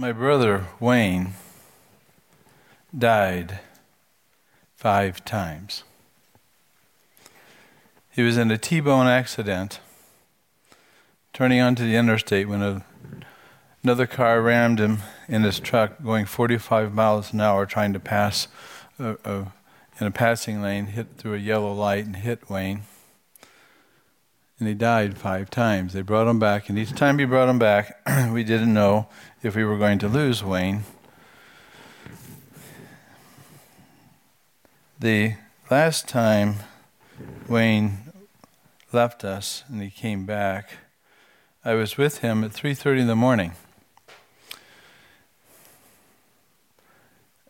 My brother Wayne died five times. He was in a T bone accident turning onto the interstate when a, another car rammed him in his truck going 45 miles an hour trying to pass a, a, in a passing lane, hit through a yellow light and hit Wayne. And he died five times. They brought him back, and each time he brought him back, we didn't know if we were going to lose Wayne. The last time Wayne left us and he came back, I was with him at 3:30 in the morning.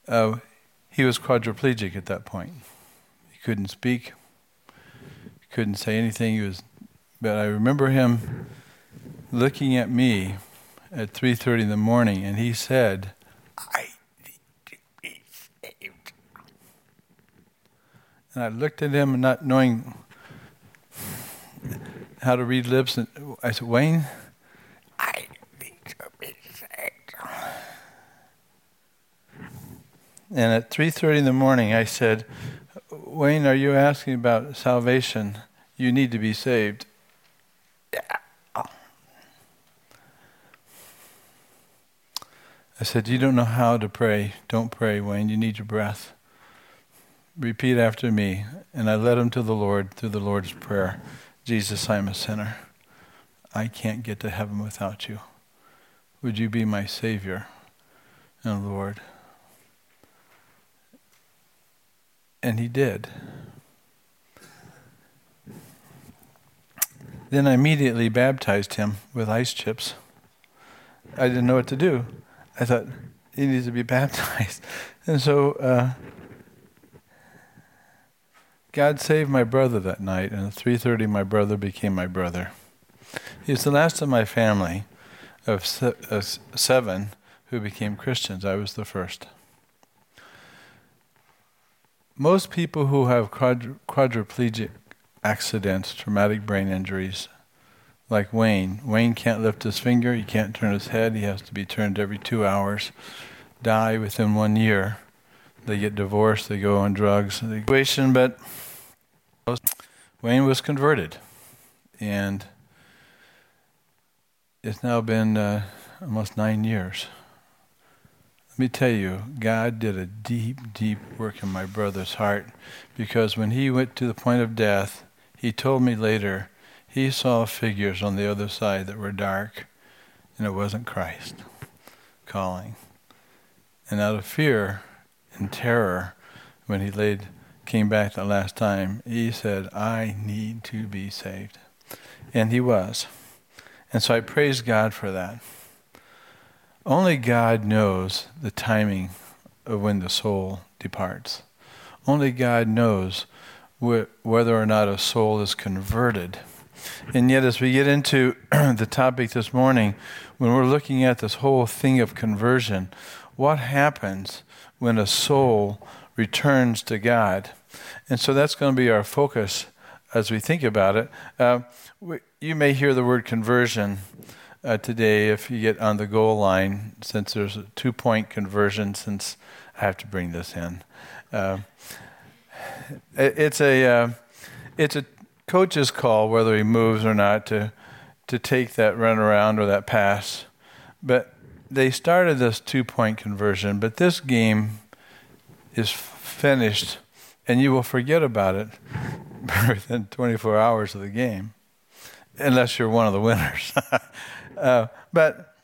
Uh, he was quadriplegic at that point. He couldn't speak. Couldn't say anything. He was, but I remember him looking at me at 3:30 in the morning, and he said, "I need to be saved. And I looked at him, not knowing how to read lips, and I said, Wayne, I need to be saved. And at 3:30 in the morning, I said, Wayne, are you asking about salvation? You need to be saved. Yeah. I said, You don't know how to pray. Don't pray, Wayne. You need your breath repeat after me. And I led him to the Lord through the Lord's Prayer Jesus, I'm a sinner. I can't get to heaven without you. Would you be my Savior and Lord? And he did. Then I immediately baptized him with ice chips. I didn't know what to do. I thought, he needs to be baptized. And so uh, God saved my brother that night, and at 3:30 my brother became my brother. He was the last of my family of seven who became Christians. I was the first. Most people who have quadri- quadriplegic accidents, traumatic brain injuries, like Wayne, Wayne can't lift his finger, he can't turn his head, he has to be turned every two hours, die within one year. They get divorced, they go on drugs. The equation, but Wayne was converted, and it's now been uh, almost nine years. Let me tell you, God did a deep, deep work in my brother's heart because when he went to the point of death, he told me later he saw figures on the other side that were dark, and it wasn't Christ calling. And out of fear and terror, when he laid came back the last time, he said, I need to be saved. And he was. And so I praise God for that. Only God knows the timing of when the soul departs. Only God knows wh- whether or not a soul is converted. And yet, as we get into the topic this morning, when we're looking at this whole thing of conversion, what happens when a soul returns to God? And so that's going to be our focus as we think about it. Uh, we, you may hear the word conversion uh, today if you get on the goal line, since there's a two point conversion, since I have to bring this in. Uh, it, it's, a, uh, it's a coach's call, whether he moves or not, to, to take that run around or that pass. But they started this two point conversion, but this game is finished and you will forget about it within 24 hours of the game, unless you're one of the winners. uh, but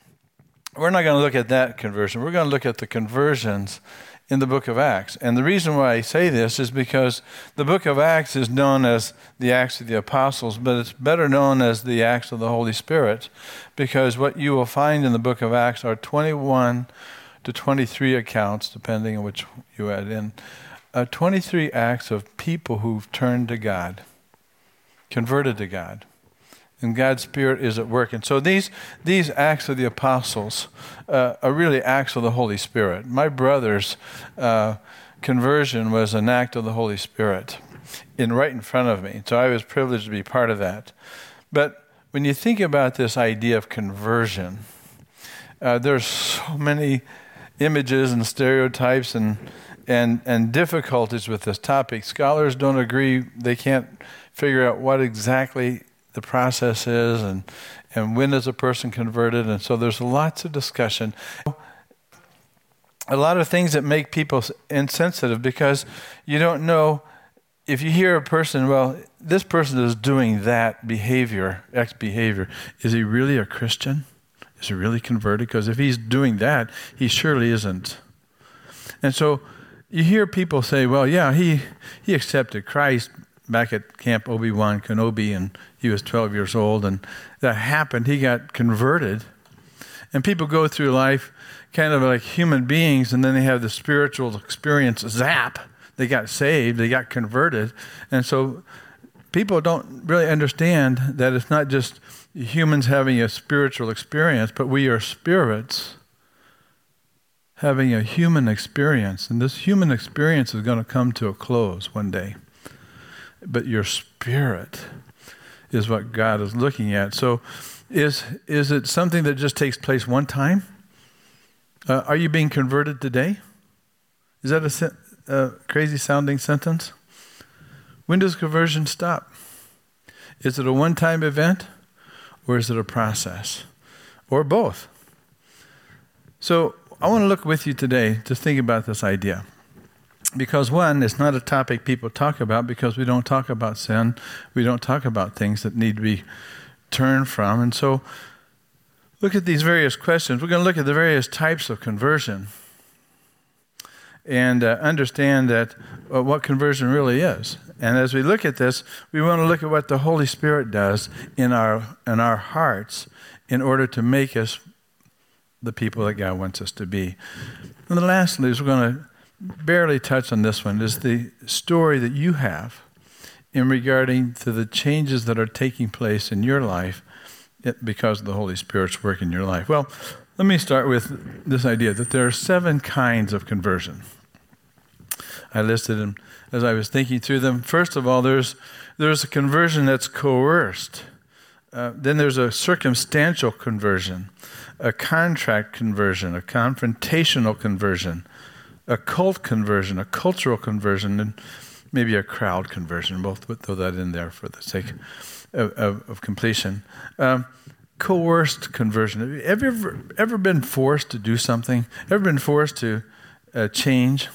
we're not going to look at that conversion. We're going to look at the conversions in the book of Acts. And the reason why I say this is because the book of Acts is known as the Acts of the Apostles, but it's better known as the Acts of the Holy Spirit because what you will find in the book of Acts are 21 to 23 accounts, depending on which you add in, uh, 23 acts of people who've turned to God, converted to God. And God's Spirit is at work. And so these, these acts of the apostles uh, are really acts of the Holy Spirit. My brother's uh, conversion was an act of the Holy Spirit in right in front of me. So I was privileged to be part of that. But when you think about this idea of conversion, Uh, there's so many images and stereotypes and and and difficulties with this topic. Scholars don't agree; they can't figure out what exactly the process is and and when is a person converted. And so there's lots of discussion. A lot of things that make people insensitive because you don't know if you hear a person, well, this person is doing that behavior, X behavior, is he really a Christian? Is he really converted? Because if he's doing that, he surely isn't. And so you hear people say, well, yeah, he, he accepted Christ back at Camp Obi Wan Kenobi, and he was 12 years old, and that happened. He got converted. And people go through life kind of like human beings, and then they have the spiritual experience zap they got saved, they got converted. And so people don't really understand that it's not just humans having a spiritual experience, but we are spirits having a human experience. And this human experience is going to come to a close one day. But your spirit is what God is looking at. So is, is it something that just takes place one time? Uh, are you being converted today? Is that a crazy sounding sentence? When does conversion stop? Is it a one time event or is it a process? Or both? So I want to look with you today to think about this idea. Because, one, it's not a topic people talk about because we don't talk about sin. We don't talk about things that need to be turned from. And so, look at these various questions. We're going to look at the various types of conversion and uh, understand that uh, what conversion really is. And as we look at this, we want to look at what the Holy Spirit does in our in our hearts in order to make us the people that God wants us to be. And the lastly is we're going to barely touch on this one is the story that you have in regarding to the changes that are taking place in your life because of the Holy Spirit's work in your life. Well, let me start with this idea that there are seven kinds of conversion. I listed them as I was thinking through them. First of all, there's, there's a conversion that's coerced. Uh, then there's a circumstantial conversion, a contract conversion, a confrontational conversion, a cult conversion, a cultural conversion, and maybe a crowd conversion. We'll throw that in there for the sake of, of, of completion. Um, coerced conversion. Have you ever, ever been forced to do something? Ever been forced to uh, change?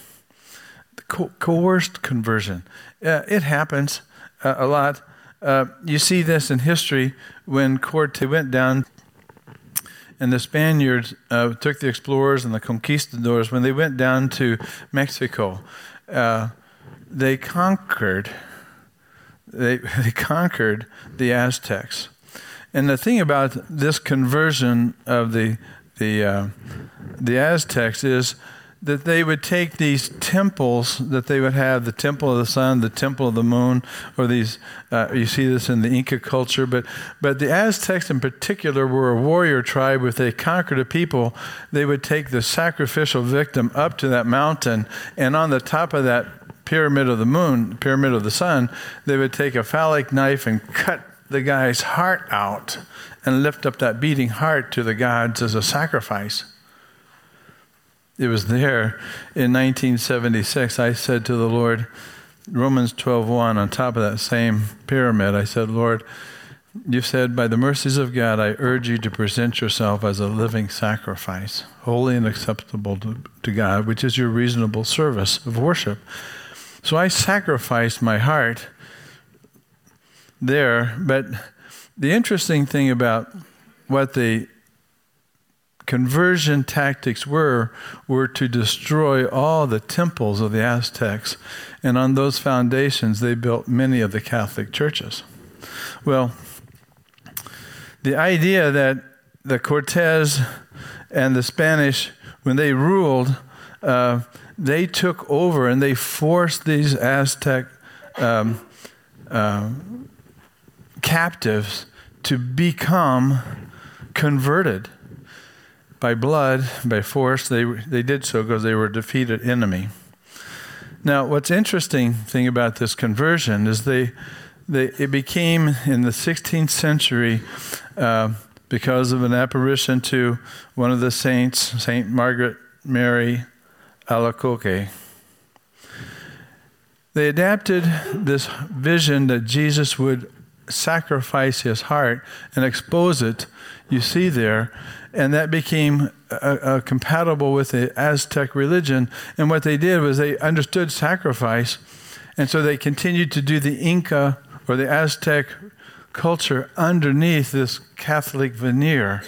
Co- coerced conversion. Uh, it happens uh, a lot. Uh, you see this in history when Corte went down and the Spaniards uh, took the explorers and the conquistadors when they went down to Mexico. Uh, they conquered. They, they conquered the Aztecs. And the thing about this conversion of the the uh, the Aztecs is that they would take these temples that they would have the temple of the sun, the temple of the moon, or these. Uh, you see this in the Inca culture, but but the Aztecs in particular were a warrior tribe. If they conquered a people, they would take the sacrificial victim up to that mountain, and on the top of that pyramid of the moon, pyramid of the sun, they would take a phallic knife and cut the guy's heart out and lift up that beating heart to the gods as a sacrifice. It was there in 1976. I said to the Lord, Romans 12:1 on top of that same pyramid, I said, Lord, you said, by the mercies of God, I urge you to present yourself as a living sacrifice, holy and acceptable to, to God, which is your reasonable service of worship. So I sacrificed my heart there. But the interesting thing about what the conversion tactics were were to destroy all the temples of the Aztecs, and on those foundations they built many of the Catholic churches. Well, the idea that the Cortez and the Spanish, when they ruled, uh, they took over and they forced these Aztec um, uh, captives to become converted by blood, by force. They, they did so because they were a defeated enemy. Now, what's interesting thing about this conversion is they, they it became in the 16th century uh, because of an apparition to one of the saints, Saint Margaret Mary Alacoque. They adapted this vision that Jesus would sacrifice his heart and expose it, you see there, and that became compatible with the Aztec religion. And what they did was they understood sacrifice, and so they continued to do the Inca or the Aztec culture underneath this Catholic veneer.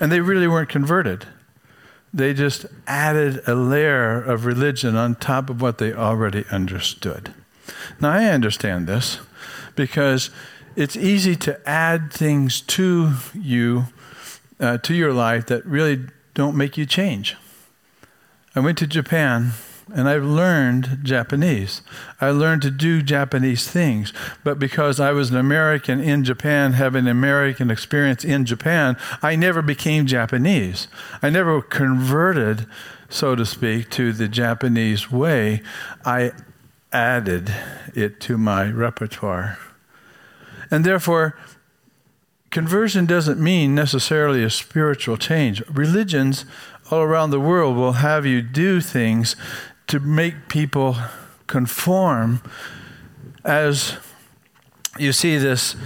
And they really weren't converted. They just added a layer of religion on top of what they already understood. Now, I understand this because it's easy to add things to you, uh, to your life, that really don't make you change. I went to Japan and I've learned Japanese. I learned to do Japanese things. But because I was an American in Japan, having an American experience in Japan, I never became Japanese. I never converted, so to speak, to the Japanese way. I added it to my repertoire. And therefore, conversion doesn't mean necessarily a spiritual change. Religions all around the world will have you do things to make people conform as you see this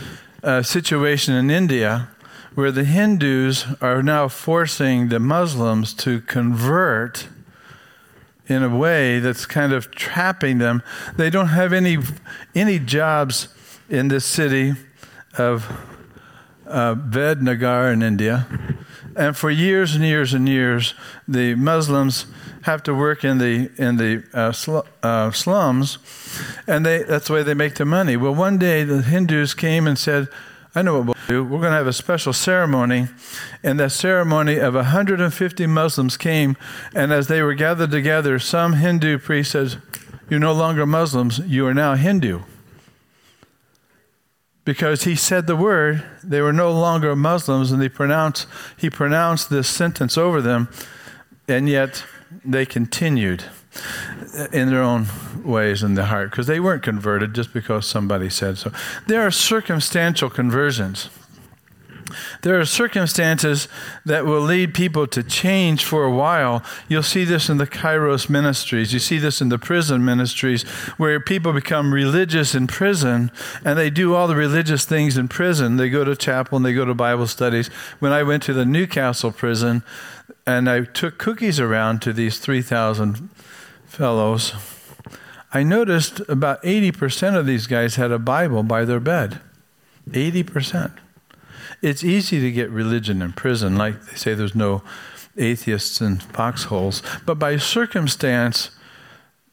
uh, situation in India where the Hindus are now forcing the Muslims to convert in a way that's kind of trapping them. They don't have any any jobs in this city of uh, Vednagar in India. And for years and years and years, the Muslims have to work in the in the uh, sl- uh, slums, and they that's the way they make their money. Well, one day the Hindus came and said, "I know what we'll do. We're going to have a special ceremony." And that ceremony of 150 Muslims came, and as they were gathered together, some Hindu priest says, "You're no longer Muslims. You are now Hindu." Because he said the word, they were no longer Muslims, and they pronounced, he pronounced this sentence over them, and yet they continued in their own ways in the heart because they weren't converted just because somebody said so. There are circumstantial conversions. There are circumstances that will lead people to change for a while. You'll see this in the Kairos ministries. You see this in the prison ministries where people become religious in prison and they do all the religious things in prison. They go to chapel and they go to Bible studies. When I went to the Newcastle prison and I took cookies around to these 3,000 fellows, I noticed about 80% of these guys had a Bible by their bed. 80%. It's easy to get religion in prison, like they say there's no atheists in foxholes, but by circumstance,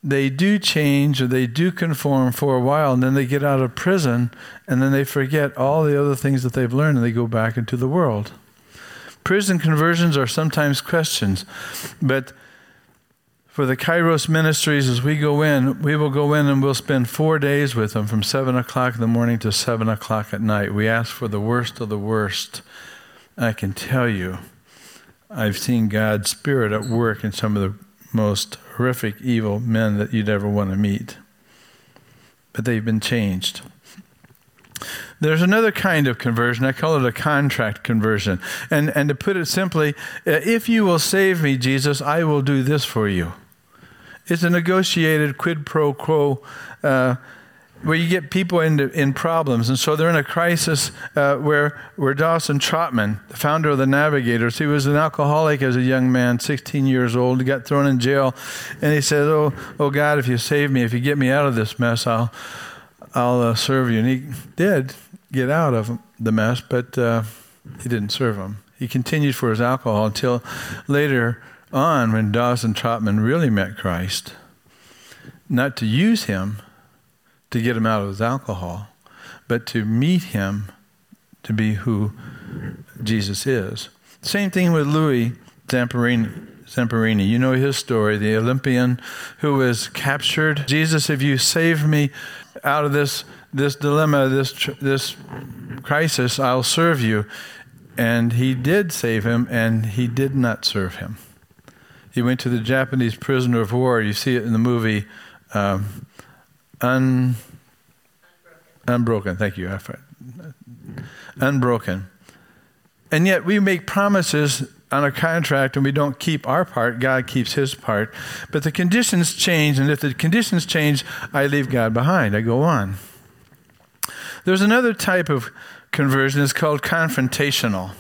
they do change or they do conform for a while, and then they get out of prison, and then they forget all the other things that they've learned, and they go back into the world. Prison conversions are sometimes questions, but for the Kairos ministries, as we go in, we will go in and we'll spend four days with them from 7 o'clock in the morning to 7 o'clock at night. We ask for the worst of the worst. I can tell you, I've seen God's Spirit at work in some of the most horrific, evil men that you'd ever want to meet. But they've been changed. There's another kind of conversion. I call it a contract conversion. And, and to put it simply, uh, if you will save me, Jesus, I will do this for you. It's a negotiated quid pro quo uh, where you get people into, in problems. And so they're in a crisis uh, where, where Dawson Trotman, the founder of the Navigators, he was an alcoholic as a young man, 16 years old. Got thrown in jail. And he said, Oh, oh God, if you save me, if you get me out of this mess, I'll, I'll uh, serve you. And he did get out of the mess, but uh, he didn't serve him. He continued for his alcohol until later on when Dawson Trotman really met Christ, not to use him to get him out of his alcohol, but to meet him to be who Jesus is. Same thing with Louis Zamperini. Zamperini. You know his story, the Olympian who was captured. Jesus, if you save me out of this this dilemma, this this crisis, I'll serve you. And he did save him, and he did not serve him. He went to the Japanese prisoner of war. You see it in the movie um, Un, Unbroken. Thank you. Unbroken. And yet we make promises on a contract and we don't keep our part, God keeps his part. But the conditions change, and if the conditions change, I leave God behind. I go on. There's another type of conversion, it's called confrontational.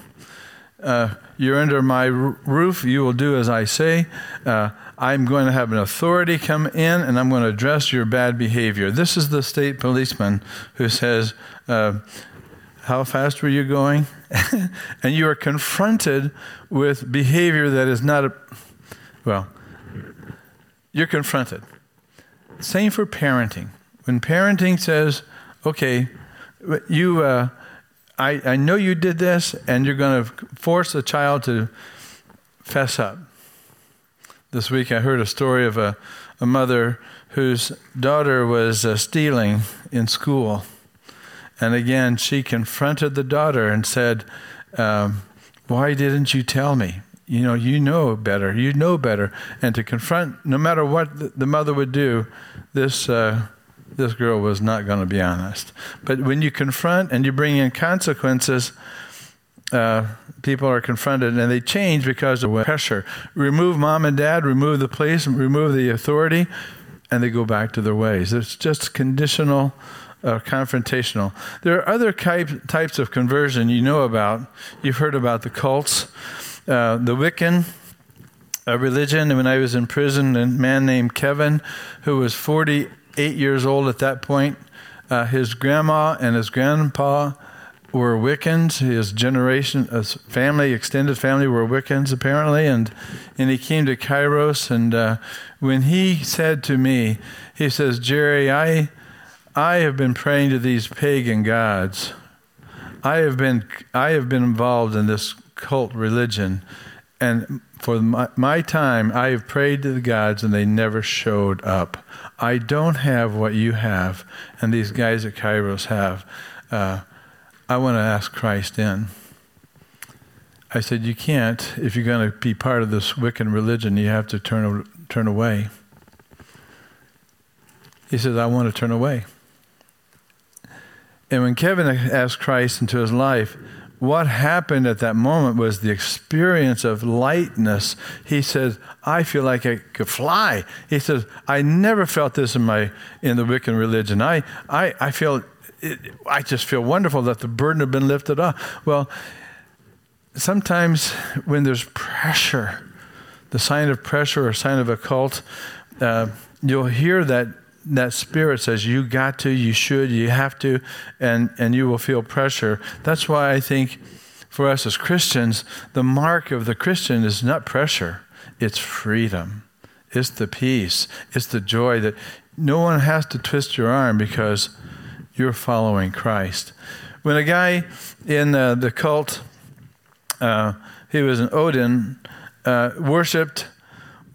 Uh, you're under my roof, you will do as I say. Uh, I'm going to have an authority come in and I'm going to address your bad behavior. This is the state policeman who says, uh, How fast were you going? and you are confronted with behavior that is not a, well, you're confronted. Same for parenting. When parenting says, okay, you, uh, I, I know you did this, and you're going to force a child to fess up. This week I heard a story of a, a mother whose daughter was uh, stealing in school. And again, she confronted the daughter and said, um, Why didn't you tell me? You know, you know better. You know better. And to confront, no matter what the mother would do, this, uh, this girl was not going to be honest. But when you confront and you bring in consequences, uh, people are confronted and they change because of pressure. Remove mom and dad, remove the police, remove the authority, and they go back to their ways. It's just conditional uh, confrontational. There are other type, types of conversion you know about. You've heard about the cults, uh, the Wiccan uh, religion. When I was in prison, a man named Kevin, who was 48 years old at that point, uh, his grandma and his grandpa were Wiccans. His generation, his family, extended family, were Wiccans apparently, and and he came to Kairos. And uh, when he said to me, he says, "Jerry, I I have been praying to these pagan gods. I have been, I have been involved in this cult religion. And for my, my time, I have prayed to the gods and they never showed up. I don't have what you have and these guys at Kairos have. Uh, I want to ask Christ in. I said, You can't. If you're going to be part of this Wiccan religion, you have to turn, turn away. He says, I want to turn away. And when Kevin asked Christ into his life, what happened at that moment was the experience of lightness. He says, I feel like I could fly. He says, I never felt this in my in the Wiccan religion. I I, I feel it, I just feel wonderful that the burden had been lifted off. Well, sometimes when there's pressure, the sign of pressure or sign of a cult, uh, you'll hear that that spirit says you got to, you should, you have to, and, and you will feel pressure. That's why I think for us as Christians, the mark of the Christian is not pressure, it's freedom. It's the peace. It's the joy that no one has to twist your arm because you're following Christ. When a guy in uh, the cult, uh, he was an Odin, uh, worshipped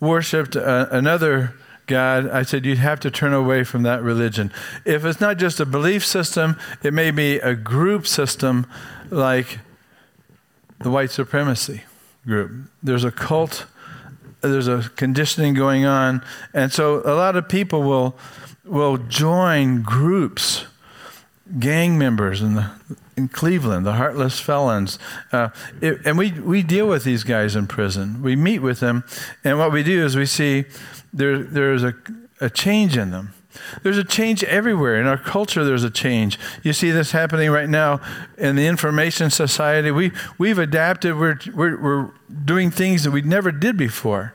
worshipped uh, another God, I said, you'd have to turn away from that religion. If it's not just a belief system, it may be a group system like the white supremacy group. There's a cult, there's a conditioning going on. And so a lot of people will, will join groups, gang members in, the, in Cleveland, the Heartless Felons. Uh, it, and we, we deal with these guys in prison. We meet with them. And what we do is we see there, there's a, a change in them. There's a change everywhere. In our culture, there's a change. You see this happening right now in the information society. We, we've adapted, we're, we're, we're doing things that we never did before.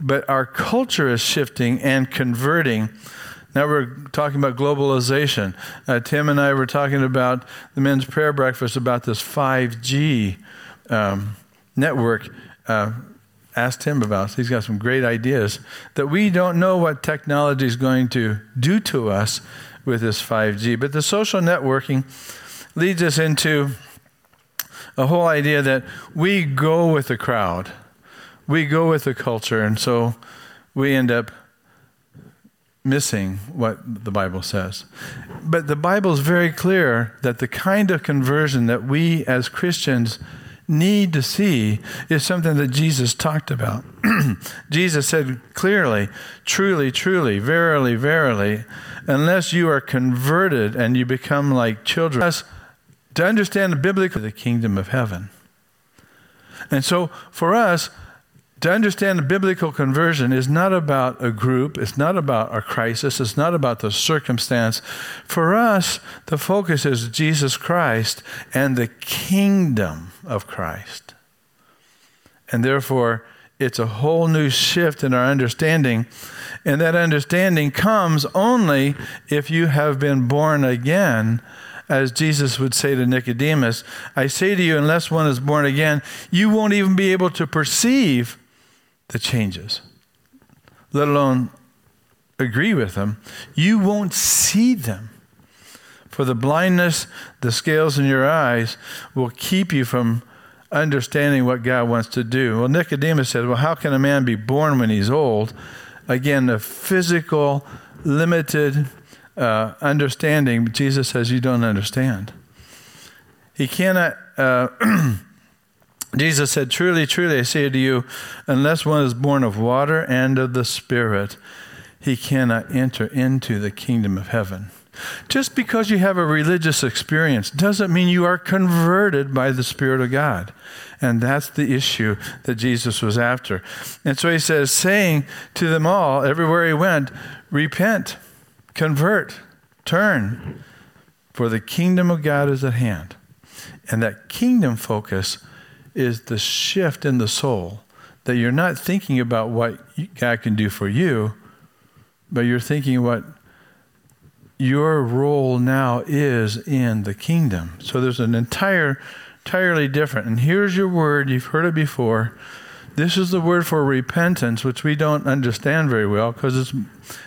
But our culture is shifting and converting. Now we're talking about globalization. Uh, Tim and I were talking about the men's prayer breakfast about this 5G um, network. Uh, asked him about. He's got some great ideas that we don't know what technology is going to do to us with this 5G. But the social networking leads us into a whole idea that we go with the crowd, we go with the culture, and so we end up missing what the Bible says. But the Bible is very clear that the kind of conversion that we as Christians need to see is something that Jesus talked about. Jesus said clearly, truly, truly, verily, verily, unless you are converted and you become like children, to understand the biblical the kingdom of heaven. And so for us, to understand biblical conversion is not about a group, it's not about a crisis, it's not about the circumstance. For us, the focus is Jesus Christ and the kingdom of Christ. And therefore, it's a whole new shift in our understanding. And that understanding comes only if you have been born again as Jesus would say to Nicodemus, I say to you, unless one is born again, you won't even be able to perceive the changes, let alone agree with them. You won't see them. For the blindness, the scales in your eyes will keep you from understanding what God wants to do. Well, Nicodemus said, Well, how can a man be born when he's old? Again, the physical, limited uh, understanding. Jesus says, You don't understand. He cannot. Uh, Jesus said, Truly, truly, I say to you, unless one is born of water and of the Spirit, he cannot enter into the kingdom of heaven. Just because you have a religious experience doesn't mean you are converted by the Spirit of God. And that's the issue that Jesus was after. And so he says, saying to them all, everywhere he went, repent, convert, turn, for the kingdom of God is at hand. And that kingdom focus is the shift in the soul that you're not thinking about what God can do for you, but you're thinking what your role now is in the kingdom. So there's an entire, entirely different. And here's your word. You've heard it before. This is the word for repentance, which we don't understand very well because it's,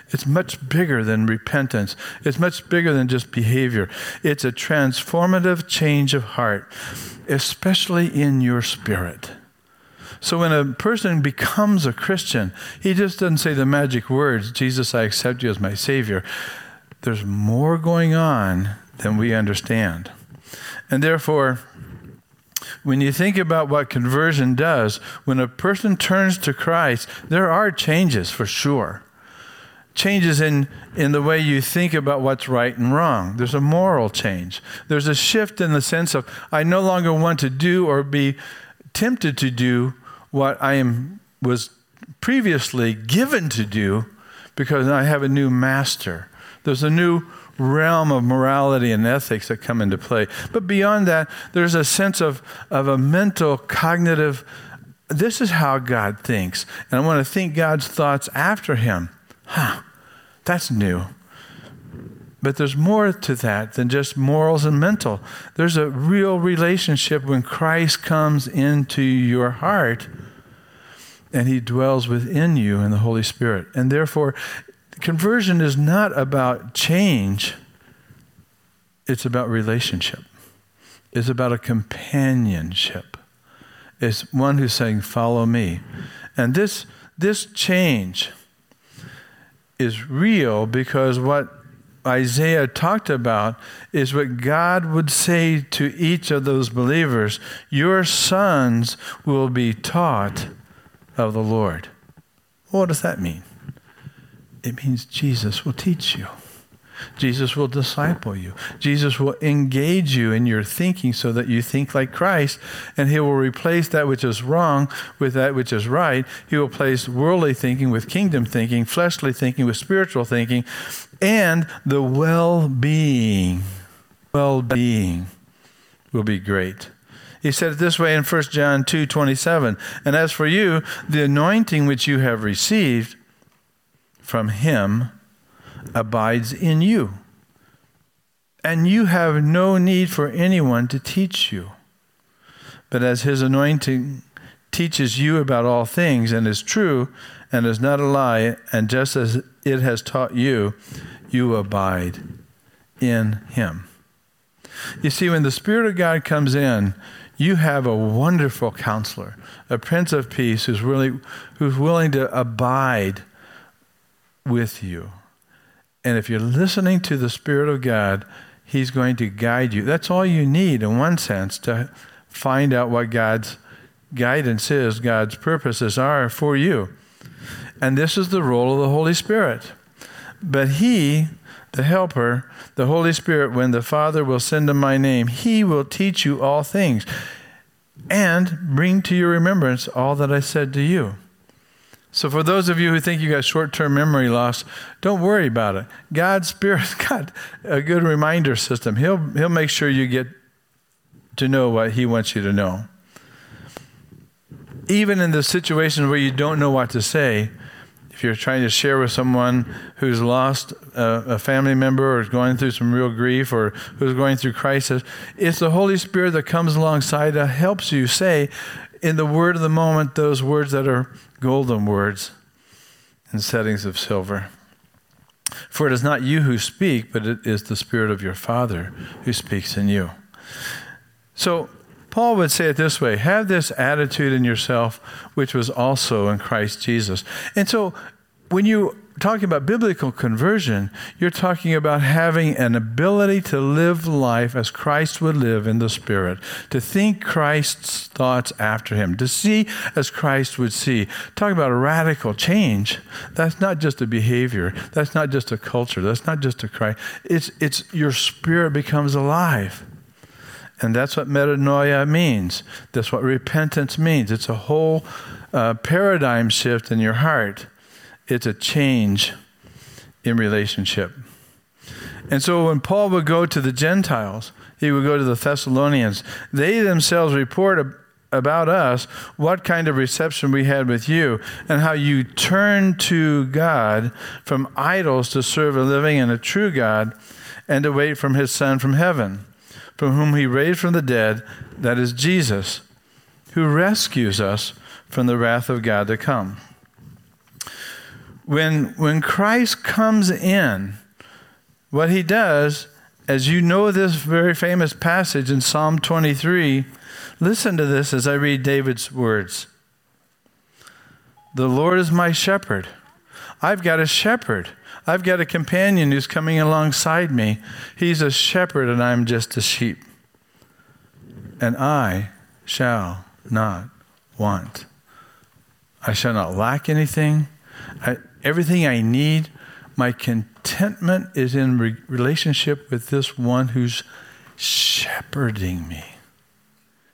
it's much bigger than repentance. It's much bigger than just behavior. It's a transformative change of heart, especially in your spirit. So when a person becomes a Christian, he just doesn't say the magic words, Jesus, I accept you as my Savior there's more going on than we understand. And therefore, when you think about what conversion does, when a person turns to Christ, there are changes for sure. Changes in, in the way you think about what's right and wrong. There's a moral change. There's a shift in the sense of I no longer want to do or be tempted to do what I am, was previously given to do because I have a new master. There's a new realm of morality and ethics that come into play. But beyond that, there's a sense of, of a mental, cognitive, this is how God thinks. And I want to think God's thoughts after him. Huh, that's new. But there's more to that than just morals and mental. There's a real relationship when Christ comes into your heart and he dwells within you in the Holy Spirit. And therefore, Conversion is not about change, it's about relationship. It's about a companionship. It's one who's saying, Follow me. And this, this change is real because what Isaiah talked about is what God would say to each of those believers Your sons will be taught of the Lord. What does that mean? It means Jesus will teach you. Jesus will disciple you. Jesus will engage you in your thinking so that you think like Christ, and He will replace that which is wrong with that which is right. He will place worldly thinking with kingdom thinking, fleshly thinking with spiritual thinking, and the well being. Well being will be great. He said it this way in 1 John 2 27. And as for you, the anointing which you have received, from him abides in you. And you have no need for anyone to teach you. But as his anointing teaches you about all things and is true and is not a lie, and just as it has taught you, you abide in him. You see, when the Spirit of God comes in, you have a wonderful counselor, a Prince of Peace who's, really, who's willing to abide with you. And if you're listening to the Spirit of God, He's going to guide you. That's all you need, in one sense, to find out what God's guidance is, God's purposes are for you. And this is the role of the Holy Spirit. But He, the Helper, the Holy Spirit, when the Father will send in my name, He will teach you all things. and bring to your remembrance all that I said to you. So, for those of you who think you got short term memory loss, don't worry about it. God's Spirit's got a good reminder system. He'll, he'll make sure you get to know what He wants you to know. Even in the situation where you don't know what to say, if you're trying to share with someone who's lost a, a, family member or is going through some real grief or who's going through crisis, it's the Holy Spirit that comes alongside that helps you say in the word of the moment those words that are golden words in settings of silver. For it is not you who speak, but it is the Spirit of your Father who speaks in you. So, Paul would say it this way have this attitude in yourself, which was also in Christ Jesus. And so, when you talking about biblical conversion, you're talking about having an ability to live life as Christ would live in the Spirit, to think Christ's thoughts after Him, to see as Christ would see. Talk about a radical change. That's not just a behavior. That's not just a culture. That's not just a cry. It's, it's your spirit becomes alive. And that's what metanoia means. That's what repentance means. It's a whole uh, paradigm shift in your heart it's a change in relationship. And so when Paul would go to the Gentiles, he would go to the Thessalonians, they themselves report about us what kind of reception we had with you and how you turned to God from idols to serve a living and a true God and to wait from his Son from heaven, from whom he raised from the dead, that is Jesus, who rescues us from the wrath of God to come when, when Christ comes in, what he does, as you know this very famous passage in Psalm 23, listen to this as I read David's words. The Lord is my shepherd. I've got a shepherd. I've got a companion who's coming alongside me. He's a shepherd, and I'm just a sheep. And I shall not want. I shall not lack anything. I, everything I need, my contentment is in re- relationship with this one who's shepherding me.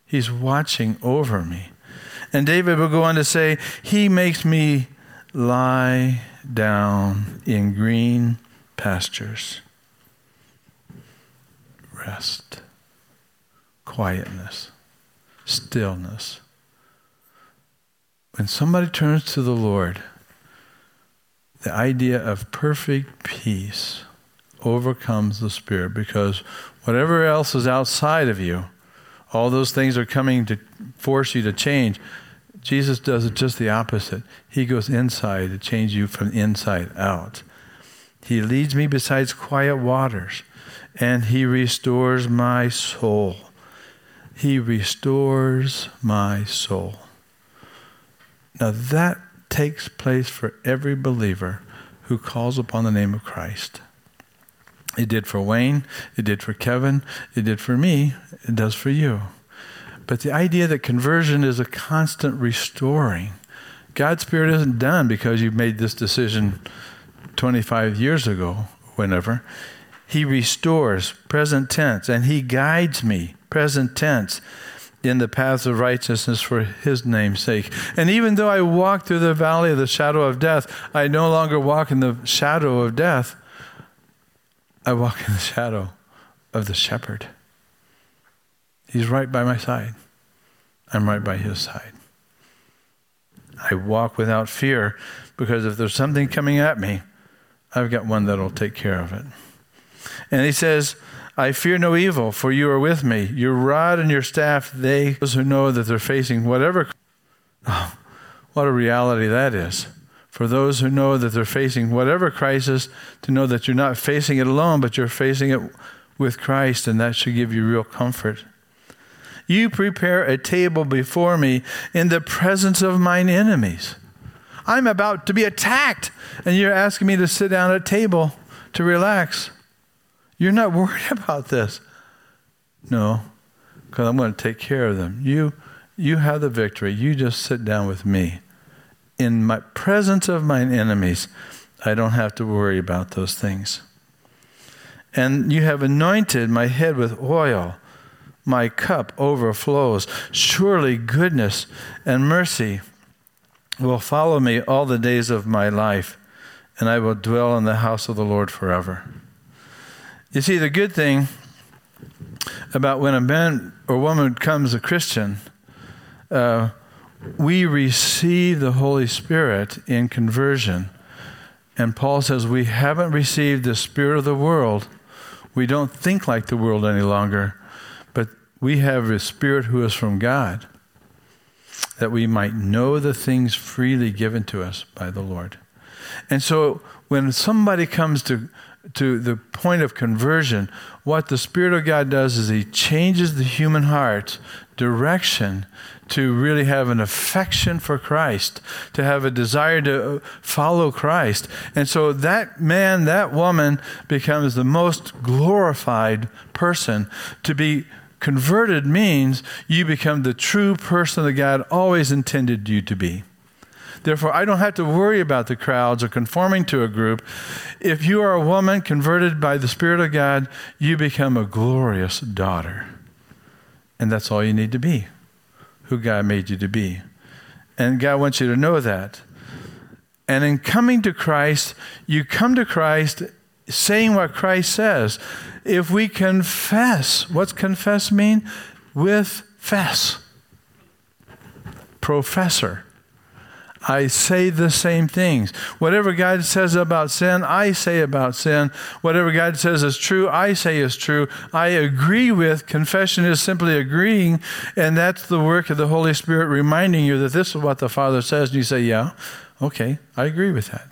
He's watching over me. And David will go on to say, He makes me lie down in green pastures. Rest, quietness, stillness. When somebody turns to the Lord, the idea of perfect peace overcomes the spirit because whatever else is outside of you, all those things are coming to force you to change. Jesus does it just the opposite. He goes inside to change you from inside out. He leads me beside quiet waters, and He restores my soul. He restores my soul. Now that takes place for every believer who calls upon the name of Christ. It did for Wayne, it did for Kevin, it did for me, it does for you. But the idea that conversion is a constant restoring. God's Spirit isn't done because you made this decision 25 years ago, whenever. He restores, present tense, and He guides me, present tense in the paths of righteousness for his name's sake. And even though I walk through the valley of the shadow of death, I no longer walk in the shadow of death. I walk in the shadow of the shepherd. He's right by my side. I'm right by his side. I walk without fear because if there's something coming at me, I've got one that'll take care of it. And he says, I fear no evil, for you are with me. Your rod and your staff, they, those who know that they're facing whatever. Oh, what a reality that is. For those who know that they're facing whatever crisis, to know that you're not facing it alone, but you're facing it with Christ, and that should give you real comfort. You prepare a table before me in the presence of mine enemies. I'm about to be attacked, and you're asking me to sit down at a table to relax. You're not worried about this. No, because I'm going to take care of them. You, you have the victory. You just sit down with me. In my presence of mine enemies, I don't have to worry about those things. And you have anointed my head with oil. my cup overflows. Surely goodness and mercy will follow me all the days of my life, and I will dwell in the house of the Lord forever. You see, the good thing about when a man or woman becomes a Christian, uh, we receive the Holy Spirit in conversion. And Paul says we haven't received the Spirit of the world. We don't think like the world any longer, but we have a Spirit who is from God, that we might know the things freely given to us by the Lord. And so when somebody comes to to the point of conversion, what the Spirit of God does is He changes the human heart direction to really have an affection for Christ, to have a desire to follow Christ. And so that man, that woman becomes the most glorified person. To be converted means you become the true person that God always intended you to be. Therefore, I don't have to worry about the crowds or conforming to a group. If you are a woman converted by the Spirit of God, you become a glorious daughter. And that's all you need to be, who God made you to be. And God wants you to know that. And in coming to Christ, you come to Christ saying what Christ says. If we confess, what's confess mean? With fess. Professor. I say the same things. Whatever God says about sin, I say about sin. Whatever God says is true, I say is true. I agree with. Confession is simply agreeing, and that's the work of the Holy Spirit reminding you that this is what the Father says. And you say, Yeah, okay, I agree with that.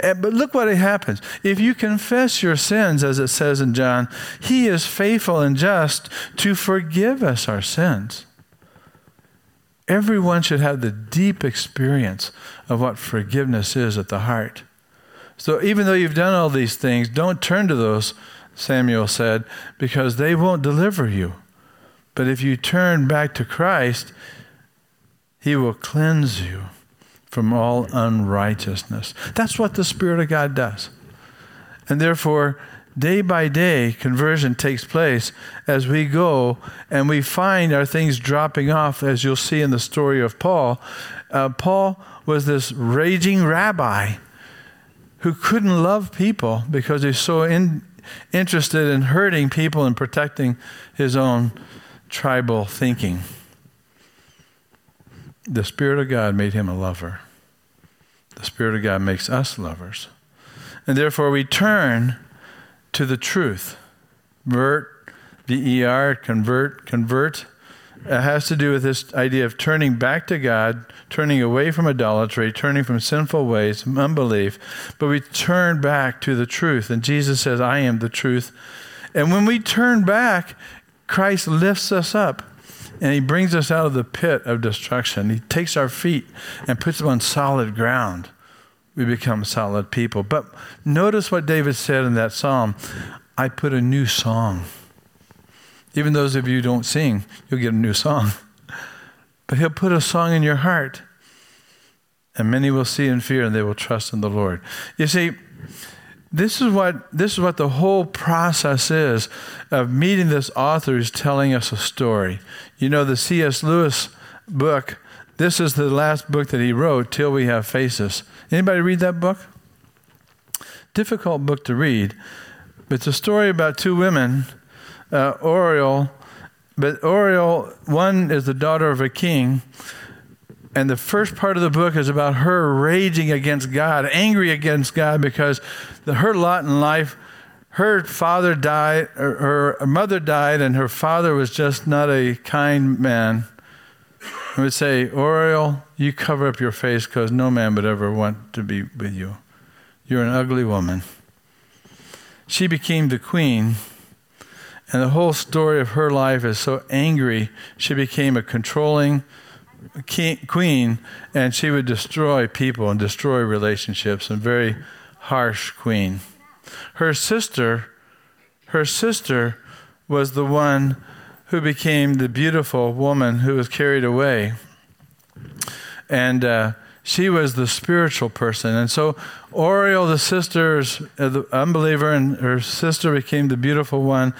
Eh, but look what happens. If you confess your sins, as it says in John, He is faithful and just to forgive us our sins Everyone should have the deep experience of what forgiveness is at the heart. So even though you've done all these things, don't turn to those, Samuel said, because they won't deliver you. But if you turn back to Christ, he will cleanse you from all unrighteousness. That's what the Spirit of God does. And therefore, day by day, conversion takes place as we go and we find our things dropping off, as you'll see in the story of Paul. Uh, Paul was this raging rabbi who couldn't love people because he's so in, interested in hurting people and protecting his own tribal thinking. The Spirit of God made him a lover. The Spirit of God makes us lovers. And therefore, we turn to the truth. Vert, V-E-R, convert, convert. It has to do with this idea of turning back to God, turning away from idolatry, turning from sinful ways, unbelief, but we turn back to the truth. And Jesus says, I am the truth. And when we turn back, Christ lifts us up and he brings us out of the pit of destruction. He takes our feet and puts them on solid ground we become solid people. But notice what David said in that psalm I put a new song. Even those of you who don't sing, you'll get a new song. But he'll put a song in your heart. And many will see and fear and they will trust in the Lord. You see, this is what this is what the whole process is of meeting this author who's telling us a story. You know, the C.S. Lewis book this is the last book that he wrote, Till We Have Faces. Anybody read that book? Difficult book to read, but it's a story about two women, uh, Orual, but Orual, one is the daughter of a king, and the first part of the book is about her raging against God, angry against God because the, her lot in life, her father died, her, her mother died, and her father was just not a kind man. I would say, Orual, you cover up your face because no man would ever want to be with you. You're an ugly woman. She became the queen, and the whole story of her life is so angry. She became a controlling queen, and she would destroy people and destroy relationships, and very harsh queen. Her sister, her sister was the one who became the beautiful woman who was carried away. And uh, she was the spiritual person. And so Orual, the sister, uh, the unbeliever, and her sister became the beautiful one.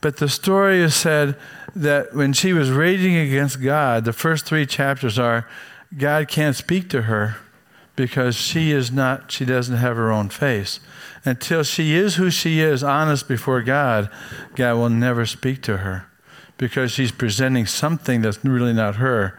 But the story is said that when she was raging against God, the first three chapters are God can't speak to her because she is not, she doesn't have her own face. Until she is who she is, honest before God, God will never speak to her because she's presenting something that's really not her.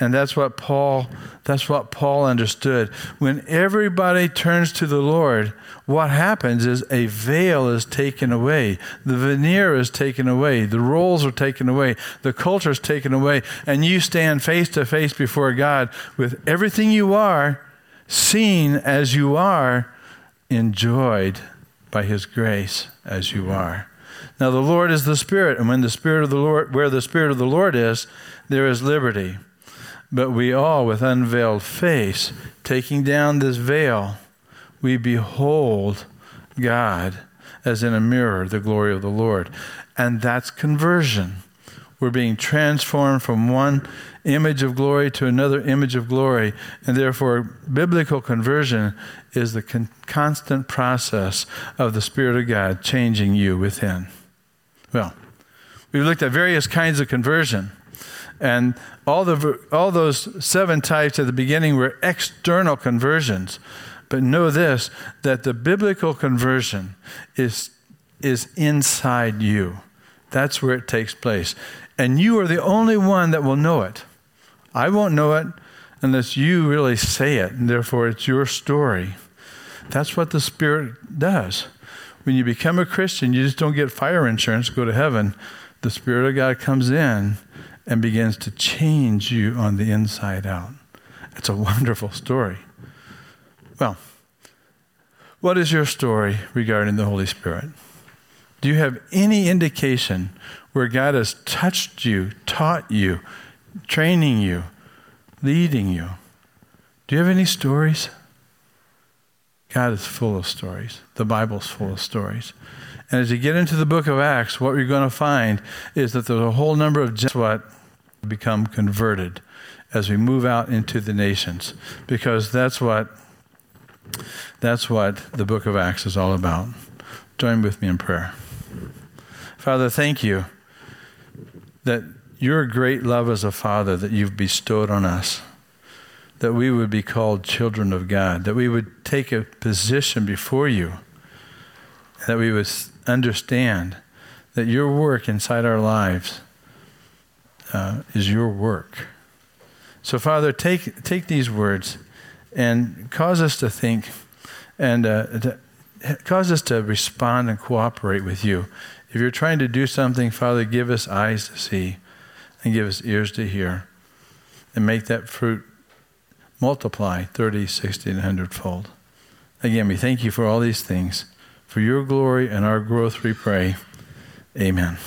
And that's what Paul that's what Paul understood. When everybody turns to the Lord, what happens is a veil is taken away. The veneer is taken away. The roles are taken away. The culture is taken away. And you stand face to face before God with everything you are, seen as you are, enjoyed by his grace as you are. Now the Lord is the Spirit, and when the Spirit of the Lord where the Spirit of the Lord is, there is liberty. But we all, with unveiled face, taking down this veil, we behold God as in a mirror, the glory of the Lord. And that's conversion. We're being transformed from one image of glory to another image of glory. And therefore, biblical conversion is the con- constant process of the Spirit of God changing you within. Well, we've looked at various kinds of conversion. And all, the, all those seven types at the beginning were external conversions. But know this that the biblical conversion is, is inside you. That's where it takes place. And you are the only one that will know it. I won't know it unless you really say it, and therefore it's your story. That's what the Spirit does. When you become a Christian, you just don't get fire insurance, go to heaven. The Spirit of God comes in and begins to change you on the inside out. It's a wonderful story. Well, what is your story regarding the Holy Spirit? Do you have any indication where God has touched you, taught you, training you, leading you? Do you have any stories? God is full of stories. The Bible's full of stories. And as you get into the book of Acts, what you're going to find is that there's a whole number of just what become converted as we move out into the nations because that's what that's what the book of acts is all about join with me in prayer father thank you that your great love as a father that you've bestowed on us that we would be called children of god that we would take a position before you that we would understand that your work inside our lives uh, is your work. So, Father, take, take these words and cause us to think and uh, to, cause us to respond and cooperate with you. If you're trying to do something, Father, give us eyes to see and give us ears to hear and make that fruit multiply 30, 60, and 100 fold. Again, we thank you for all these things. For your glory and our growth, we pray. Amen.